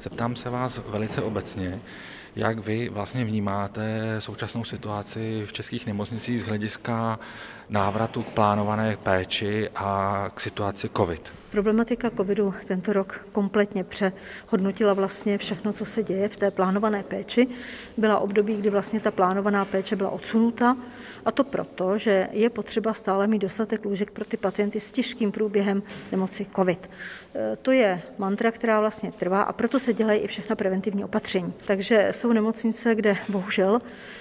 Zeptám se vás velice obecně, jak vy vlastně vnímáte současnou situaci v českých nemocnicích z hlediska návratu k plánované péči a k situaci COVID? Problematika covidu tento rok kompletně přehodnotila vlastně všechno, co se děje v té plánované péči. Byla období, kdy vlastně ta plánovaná péče byla odsunuta a to proto, že je potřeba stále mít dostatek lůžek pro ty pacienty s těžkým průběhem nemoci covid. E, to je mantra, která vlastně trvá a proto se dělají i všechna preventivní opatření. Takže jsou nemocnice, kde bohužel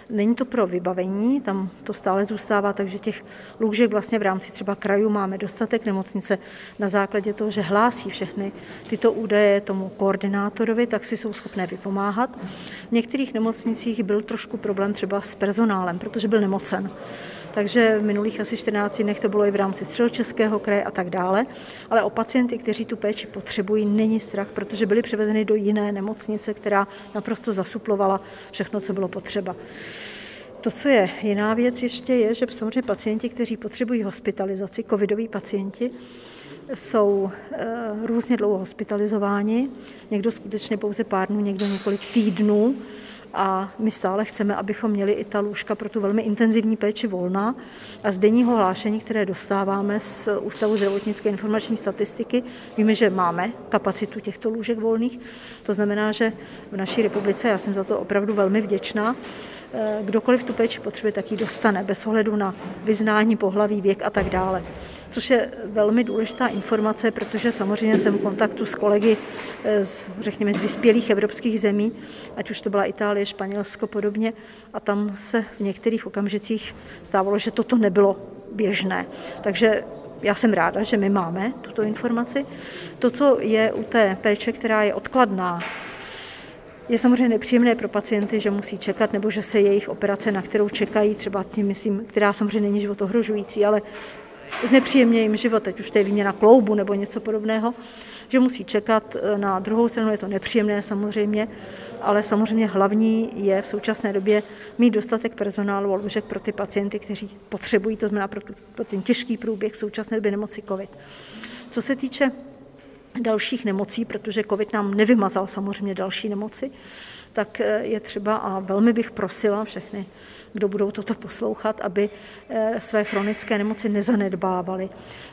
není to pro vybavení, tam to stále zůstává, takže těch lůžek vlastně v rámci třeba krajů máme dostatek nemocnice na základě toho, že hlásí všechny tyto údaje tomu koordinátorovi, tak si jsou schopné vypomáhat. V některých nemocnicích byl trošku problém třeba s personálem, protože byl nemocen. Takže v minulých asi 14 dnech to bylo i v rámci středočeského kraje a tak dále. Ale o pacienty, kteří tu péči potřebují, není strach, protože byli převezeny do jiné nemocnice, která naprosto zasuplovala všechno, co bylo potřeba. To, co je jiná věc ještě, je, že samozřejmě pacienti, kteří potřebují hospitalizaci, covidoví pacienti, jsou e, různě dlouho hospitalizováni, někdo skutečně pouze pár dnů, někdo několik týdnů a my stále chceme, abychom měli i ta lůžka pro tu velmi intenzivní péči volná. A z denního hlášení, které dostáváme z Ústavu zdravotnické informační statistiky, víme, že máme kapacitu těchto lůžek volných. To znamená, že v naší republice, já jsem za to opravdu velmi vděčná, kdokoliv tu péči potřebuje, tak ji dostane, bez ohledu na vyznání, pohlaví, věk a tak dále což je velmi důležitá informace, protože samozřejmě jsem v kontaktu s kolegy z, řekněme, z vyspělých evropských zemí, ať už to byla Itálie, Španělsko podobně, a tam se v některých okamžicích stávalo, že toto nebylo běžné. Takže já jsem ráda, že my máme tuto informaci. To, co je u té péče, která je odkladná, je samozřejmě nepříjemné pro pacienty, že musí čekat, nebo že se jejich operace, na kterou čekají, třeba tím myslím, která samozřejmě není život ohrožující, ale znepříjemně jim život, teď už to je výměna kloubu nebo něco podobného, že musí čekat. Na druhou stranu je to nepříjemné samozřejmě, ale samozřejmě hlavní je v současné době mít dostatek personálu a lůžek pro ty pacienty, kteří potřebují, to znamená pro, tu, pro ten těžký průběh v současné době nemoci COVID. Co se týče dalších nemocí, protože COVID nám nevymazal samozřejmě další nemoci, tak eh, je třeba, a velmi bych prosila všechny, kdo budou toto poslouchat, aby eh, své chronické nemoci nezanedbávali.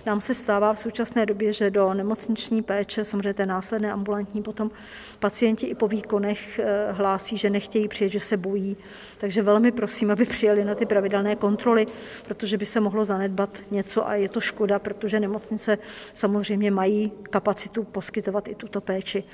Nám se stává v současné době, že do nemocniční péče, samozřejmě té následné ambulantní, potom pacienti i po výkonech eh, hlásí, že nechtějí přijet, že se bojí. Takže velmi prosím, aby přijeli na ty pravidelné kontroly, protože by se mohlo zanedbat něco a je to škoda, protože nemocnice samozřejmě mají kapacitu poskytovat i tuto péči.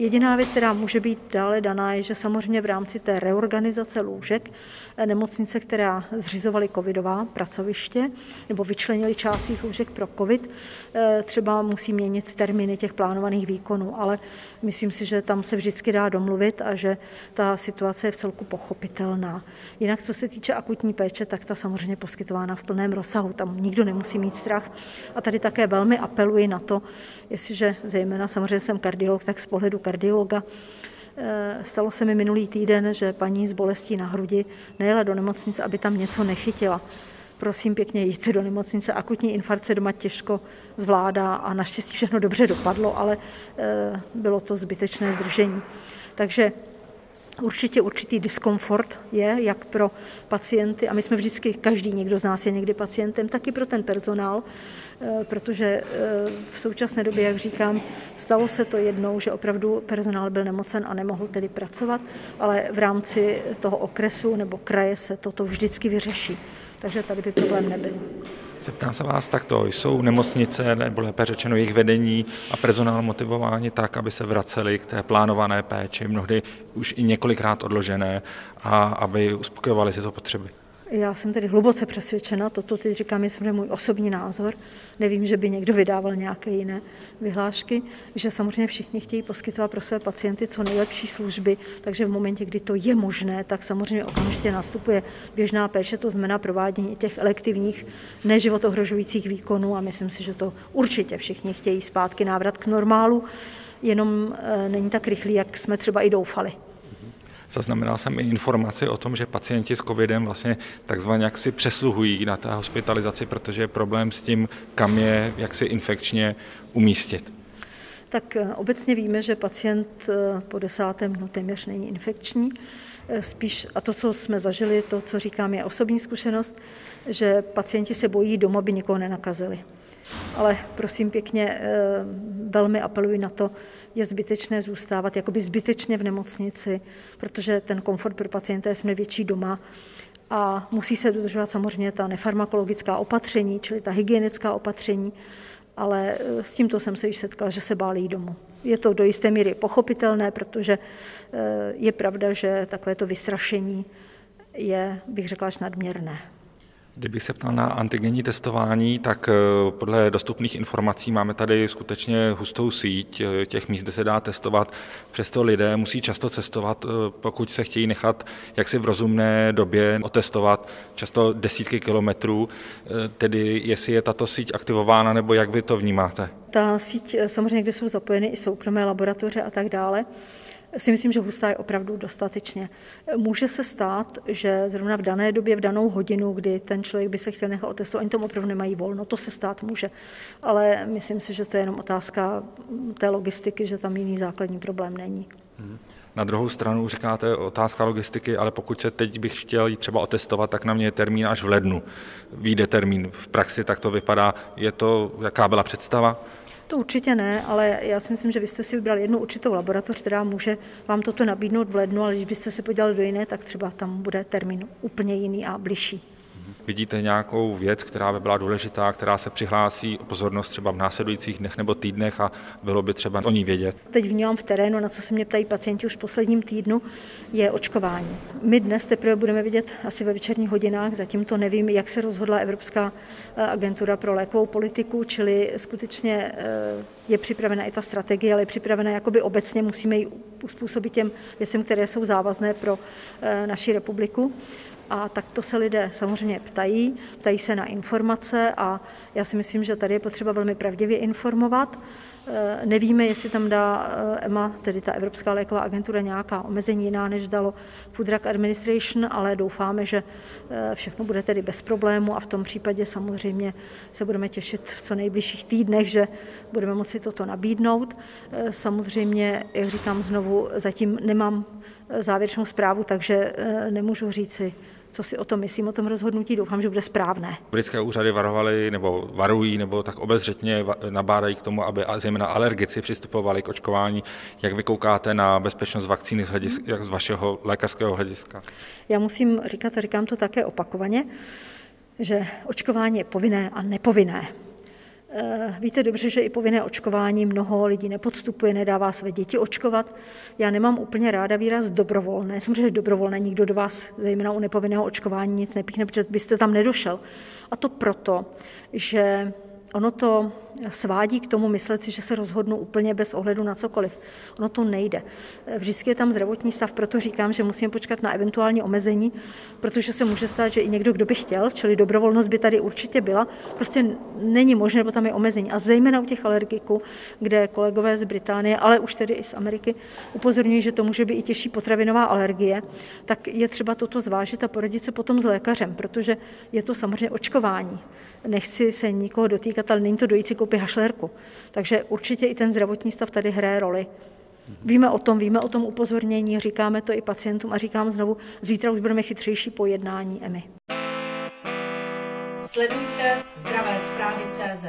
Jediná věc, která může být dále daná, je, že samozřejmě v rámci té reorganizace lůžek eh, nemocnice, která zřizovaly covidová pracoviště nebo vyčlenili část svých lůžek pro covid, eh, třeba musí měnit termíny těch plánovaných výkonů, ale myslím si, že tam se vždycky dá domluvit a že ta situace je v celku pochopitelná. Jinak, co se týče akutní péče, tak ta samozřejmě poskytována v plném rozsahu. Tam nikdo nemusí mít strach. A tady také velmi apeluji na to, jestliže zejména samozřejmě jsem kardiolog, tak z pohledu kardiologa. Eh, stalo se mi minulý týden, že paní s bolestí na hrudi nejela do nemocnice, aby tam něco nechytila. Prosím pěkně, jděte do nemocnice, akutní infarkt se doma těžko zvládá a naštěstí všechno dobře dopadlo, ale eh, bylo to zbytečné zdržení. Takže Určitě určitý diskomfort je, jak pro pacienty, a my jsme vždycky, každý někdo z nás je někdy pacientem, tak i pro ten personál, eh, protože eh, v současné době, jak říkám, stalo se to jednou, že opravdu personál byl nemocen a nemohl tedy pracovat, ale v rámci toho okresu nebo kraje se toto vždycky vyřeší. Takže tady by problém nebyl. Zeptám se vás takto, jsou nemocnice, nebo lépe řečeno jejich vedení a personál motivováni tak, aby se vraceli k té plánované péči, mnohdy už i několikrát odložené, a aby uspokojovali tyto potřeby? Já jsem tedy hluboce přesvědčena, toto teď říkám, je samozřejmě můj osobní názor, nevím, že by někdo vydával nějaké jiné vyhlášky, že samozřejmě všichni chtějí poskytovat pro své pacienty co nejlepší služby, takže v momentě, kdy to je možné, tak samozřejmě okamžitě nastupuje běžná péče, to znamená provádění těch elektivních neživotohrožujících výkonů a myslím si, že to určitě všichni chtějí zpátky návrat k normálu, jenom e, není tak rychlý, jak jsme třeba i doufali. Zaznamenal jsem i informaci o tom, že pacienti s covidem vlastně takzvaně jak si přesluhují na té hospitalizaci, protože je problém s tím, kam je jak si infekčně umístit. Tak eh, obecně víme, že pacient eh, po desátém dnu téměř není infekční. Eh, spíš, a to, co jsme zažili, to, co říkám, je osobní zkušenost, že pacienti se bojí doma, aby nikoho nenakazili. Ale prosím pěkně, velmi apeluji na to, je zbytečné zůstávat jakoby zbytečně v nemocnici, protože ten komfort pro pacienta je větší doma a musí se dodržovat samozřejmě ta nefarmakologická opatření, čili ta hygienická opatření, ale eh, s tímto jsem se již setkala, že se báli domů. Je to do jisté míry pochopitelné, protože eh, je pravda, že takovéto vystrašení je, bych řekla, až nadměrné. Kdybych se ptal na antigenní testování, tak eh, podle dostupných informací máme tady skutečně hustou síť eh, těch míst, kde se dá testovat. Přesto lidé musí často cestovat, eh, pokud se chtějí nechat jaksi v rozumné době otestovat, často desítky kilometrů. Tedy jestli je tato síť aktivována, nebo jak vy to vnímáte? Ta síť samozřejmě, kde jsou zapojeny i soukromé laboratoře a tak dále, si myslím, že hustá je opravdu dostatečně. Může se stát, že zrovna v dané době, v danou hodinu, kdy ten člověk by se chtěl nechat otestovat, oni tomu opravdu nemají volno, to se stát může. Ale myslím si, že to je jenom otázka té logistiky, že tam jiný základní problém není. Hmm. Na druhou stranu říkáte otázka logistiky, ale pokud se teď bych chtěl jít třeba otestovat, tak na mě je termín až v lednu. Výjde termín v praxi, tak to vypadá. Je to, jaká byla představa? To určitě ne, ale já si myslím, že byste si vybrali jednu určitou laboratoř, která může vám toto nabídnout v lednu, ale když byste se podívali do jiné, tak třeba tam bude termín úplně jiný a bližší. Vidíte nějakou věc, která by byla důležitá, která se přihlásí o pozornost třeba v následujících dnech nebo týdnech a bylo by třeba o ní vědět? Teď vnímám v terénu, na co se mě ptají pacienti už v posledním týdnu, je očkování. My dnes teprve budeme vidět asi ve večerních hodinách, zatím to nevím, jak se rozhodla Evropská eh, agentura pro lékovou politiku, čili skutečně eh, je připravena i ta strategie, ale je připravena jakoby obecně, musíme ji uspůsobit těm věcem, které jsou závazné pro eh, naši republiku. A tak to se lidé samozřejmě ptají, ptají se na informace a já si myslím, že tady je potřeba velmi pravdivě informovat. Eh, nevíme, jestli tam dá EMA, tedy ta Evropská léková agentura, nějaká omezení jiná, než dalo Food Drug Administration, ale doufáme, že eh, všechno bude tedy bez problému a v tom případě samozřejmě se budeme těšit v co nejbližších týdnech, že budeme moci toto nabídnout. Eh, samozřejmě, jak říkám znovu, zatím nemám závěrečnou zprávu, takže nemůžu říci, co si o tom myslím, o tom rozhodnutí. Doufám, že bude správné. Britské úřady varovaly nebo varují nebo tak obezřetně nabádají k tomu, aby zejména alergici přistupovali k očkování. Jak vy koukáte na bezpečnost vakcíny z, hlediska, z vašeho lékařského hlediska? Já musím říkat, a říkám to také opakovaně, že očkování je povinné a nepovinné. Eh, víte dobře, že i povinné očkování mnoho lidí nepodstupuje, nedává své děti očkovat. Já nemám úplně ráda výraz dobrovolné. Samozřejmě, dobrovolné nikdo do vás, zejména u nepovinného očkování, nic nepíchne, protože byste tam nedošel. A to proto, že ono to svádí k tomu myslet si, že se rozhodnu úplně bez ohledu na cokoliv. Ono to nejde. Vždycky je tam zdravotní stav, proto říkám, že musíme počkat na eventuální omezení, protože se může stát, že i někdo, kdo by chtěl, čili dobrovolnost by tady určitě byla, prostě není možné, nebo tam je omezení. A zejména u těch alergiků, kde kolegové z Británie, ale už tedy i z Ameriky, upozorňují, že to může být i těžší potravinová alergie, tak je třeba toto zvážit a poradit se potom s lékařem, protože je to samozřejmě očkování. Nechci se nikoho dotýkat, ale není to dojící koupit hašlerku. Takže určitě i ten zdravotní stav tady hraje roli. Víme o tom, víme o tom upozornění, říkáme to i pacientům a říkám znovu, zítra už budeme chytřejší po jednání EMI. Sledujte zdravé zprávy CZ.